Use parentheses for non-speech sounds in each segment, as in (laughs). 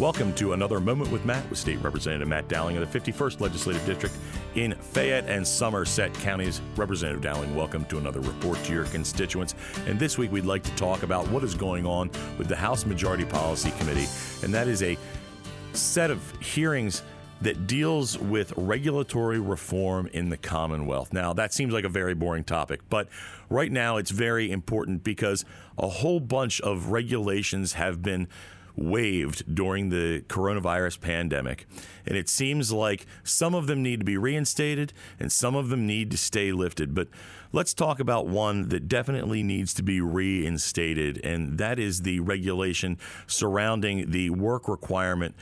Welcome to another Moment with Matt with State Representative Matt Dowling of the 51st Legislative District in Fayette and Somerset counties. Representative Dowling, welcome to another report to your constituents. And this week we'd like to talk about what is going on with the House Majority Policy Committee, and that is a set of hearings that deals with regulatory reform in the Commonwealth. Now, that seems like a very boring topic, but right now it's very important because a whole bunch of regulations have been waived during the coronavirus pandemic. And it seems like some of them need to be reinstated and some of them need to stay lifted. But let's talk about one that definitely needs to be reinstated, and that is the regulation surrounding the work requirement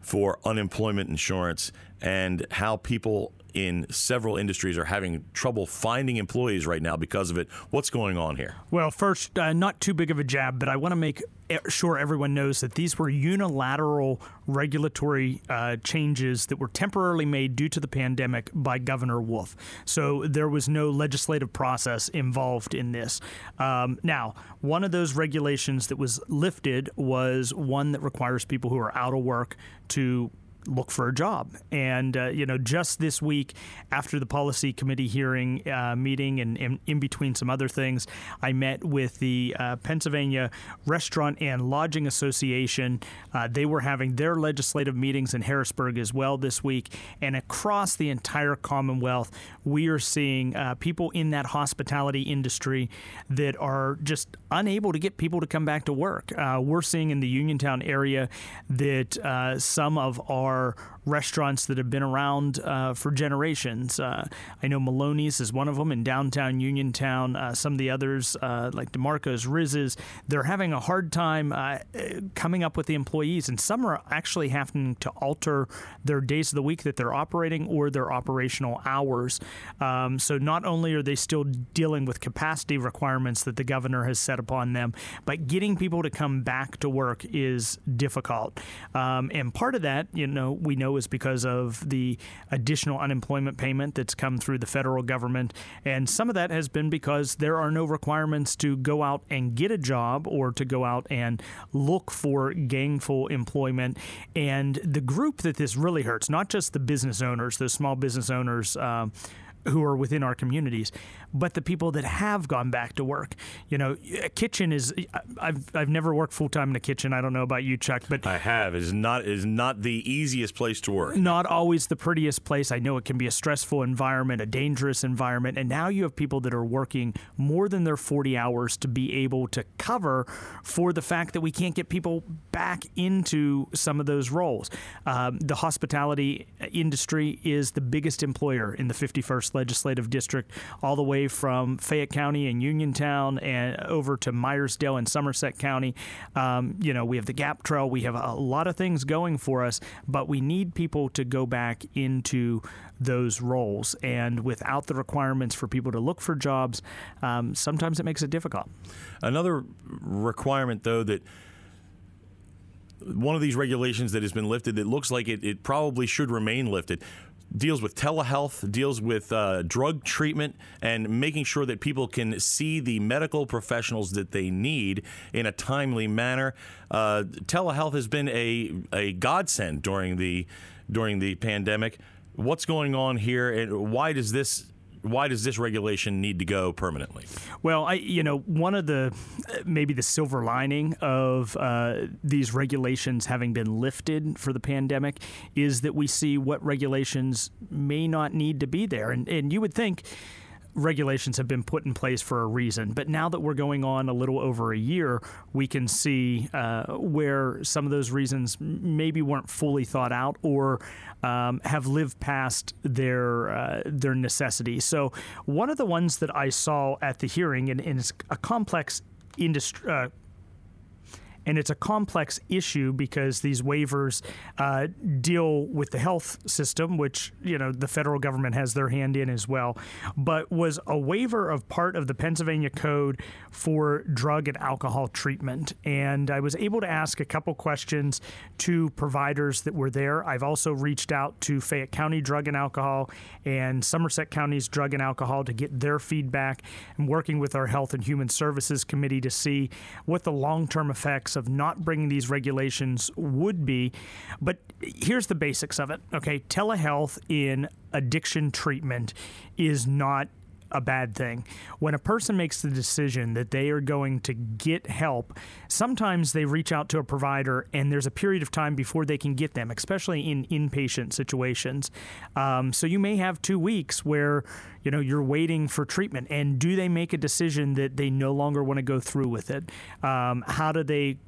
for unemployment insurance and how people in several industries are having trouble finding employees right now because of it. What's going on here? Well, first, uh, not too big of a jab, but I want to make sure everyone knows that these were unilateral regulatory uh, changes that were temporarily made due to the pandemic by Governor Wolf. So there was no legislative process involved in this. Um, now, one of those regulations that was lifted was one that requires people who are out of work to look for a job. And, uh, you know, just this week after the policy committee hearing uh, meeting and, and, in between some other things, I met with the uh, Pennsylvania Restaurant and Lodging Association. Uh, they were having their legislative meetings in Harrisburg as well this week. And across the entire Commonwealth, we are seeing uh, people in that hospitality industry that are just unable to get people to come back to work. Uh, we're seeing in the Uniontown area that some of our are restaurants that have been around uh, for generations. Uh, I know Maloney's is one of them in downtown Uniontown. Uh, some of the others, uh, like DeMarco's, Riz's, they're having a hard time uh, coming up with the employees, and some are actually having to alter their days of the week that they're operating or their operational hours. Um, so not only are they still dealing with capacity requirements that the governor has set upon them, but getting people to come back to work is difficult. Um, and part of that, you know, we know is because of the additional unemployment payment that's come through the federal government. And some of that has been because there are no requirements to go out and get a job or to go out and look for gainful employment. And the group that this really hurts, not just the business owners, the small business owners. Uh, who are within our communities, but the people that have gone back to work. You know, a kitchen is. I've I've never worked full time in a kitchen. I don't know about you, Chuck, but I have. It is not is not the easiest place to work. Not always the prettiest place. I know it can be a stressful environment, a dangerous environment, and now you have people that are working more than their 40 hours to be able to cover for the fact that we can't get people back into some of those roles. Um, the hospitality industry is the biggest employer in the 51st legislative district, all the way from Fayette County and Uniontown and over to Meyersdale and Somerset County. Um, you know, we have the Gap Trail. We have a lot of things going for us, but we need people to go back into those roles. And without the requirements for people to look for jobs, um, sometimes it makes it difficult. Another requirement, though, that one of these regulations that has been lifted that looks like it, it probably should remain lifted deals with telehealth, deals with uh, drug treatment, and making sure that people can see the medical professionals that they need in a timely manner. Uh, telehealth has been a, a godsend during the during the pandemic. What's going on here, and why does this why does this regulation need to go permanently? Well, I you know one of the maybe the silver lining of uh, these regulations having been lifted for the pandemic is that we see what regulations may not need to be there, and and you would think regulations have been put in place for a reason. But now that we're going on a little over a year, we can see uh, where some of those reasons maybe weren't fully thought out or um, have lived past their uh, their necessity. So one of the ones that I saw at the hearing, and, and it's a complex industry. Uh, and it's a complex issue because these waivers uh, deal with the health system, which you know the federal government has their hand in as well, but was a waiver of part of the Pennsylvania Code for drug and alcohol treatment. And I was able to ask a couple questions to providers that were there. I've also reached out to Fayette County Drug and Alcohol and Somerset County's Drug and Alcohol to get their feedback. and working with our Health and Human Services Committee to see what the long-term effects of not bringing these regulations would be, but here's the basics of it. Okay, telehealth in addiction treatment is not a bad thing. When a person makes the decision that they are going to get help, sometimes they reach out to a provider and there's a period of time before they can get them, especially in inpatient situations. Um, so you may have two weeks where you know you're waiting for treatment, and do they make a decision that they no longer want to go through with it? Um, how do they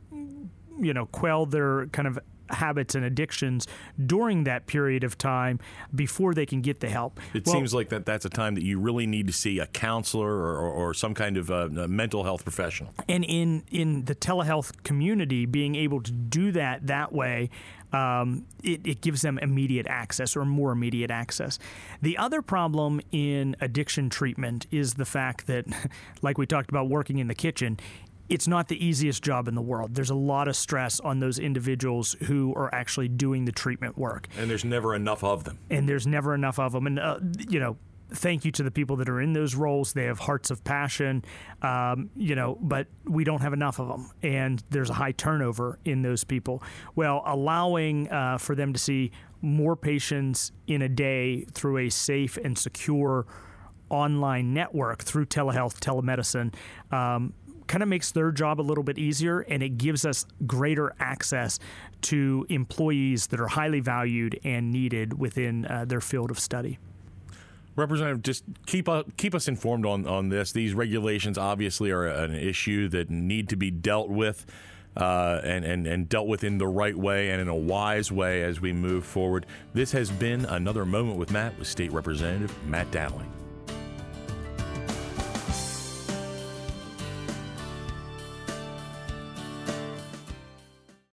you know quell their kind of habits and addictions during that period of time before they can get the help. It well, seems like that that's a time that you really need to see a counselor or, or, or some kind of uh, mental health professional. And in in the telehealth community, being able to do that that way. Um, it, it, gives them immediate access or more immediate access. The other problem in addiction treatment is the fact that, (laughs) like we talked about working in the kitchen, it's not the easiest job in the world. There's a lot of stress on those individuals who are actually doing the treatment work. And there's never enough of them. And there's never enough of them. And, uh, you know, thank you to the people that are in those roles. They have hearts of passion, um, you know, but we don't have enough of them. And there's a high turnover in those people. Well, allowing uh, for them to see more patients in a day through a safe and secure online network through telehealth, telemedicine, um, kind of makes their job a little bit easier and it gives us greater access to employees that are highly valued and needed within uh, their field of study. Representative, just keep uh, keep us informed on, on this. These regulations obviously are an issue that need to be dealt with. Uh, and, and, and dealt with in the right way and in a wise way as we move forward. This has been another moment with Matt with State Representative Matt Dowling.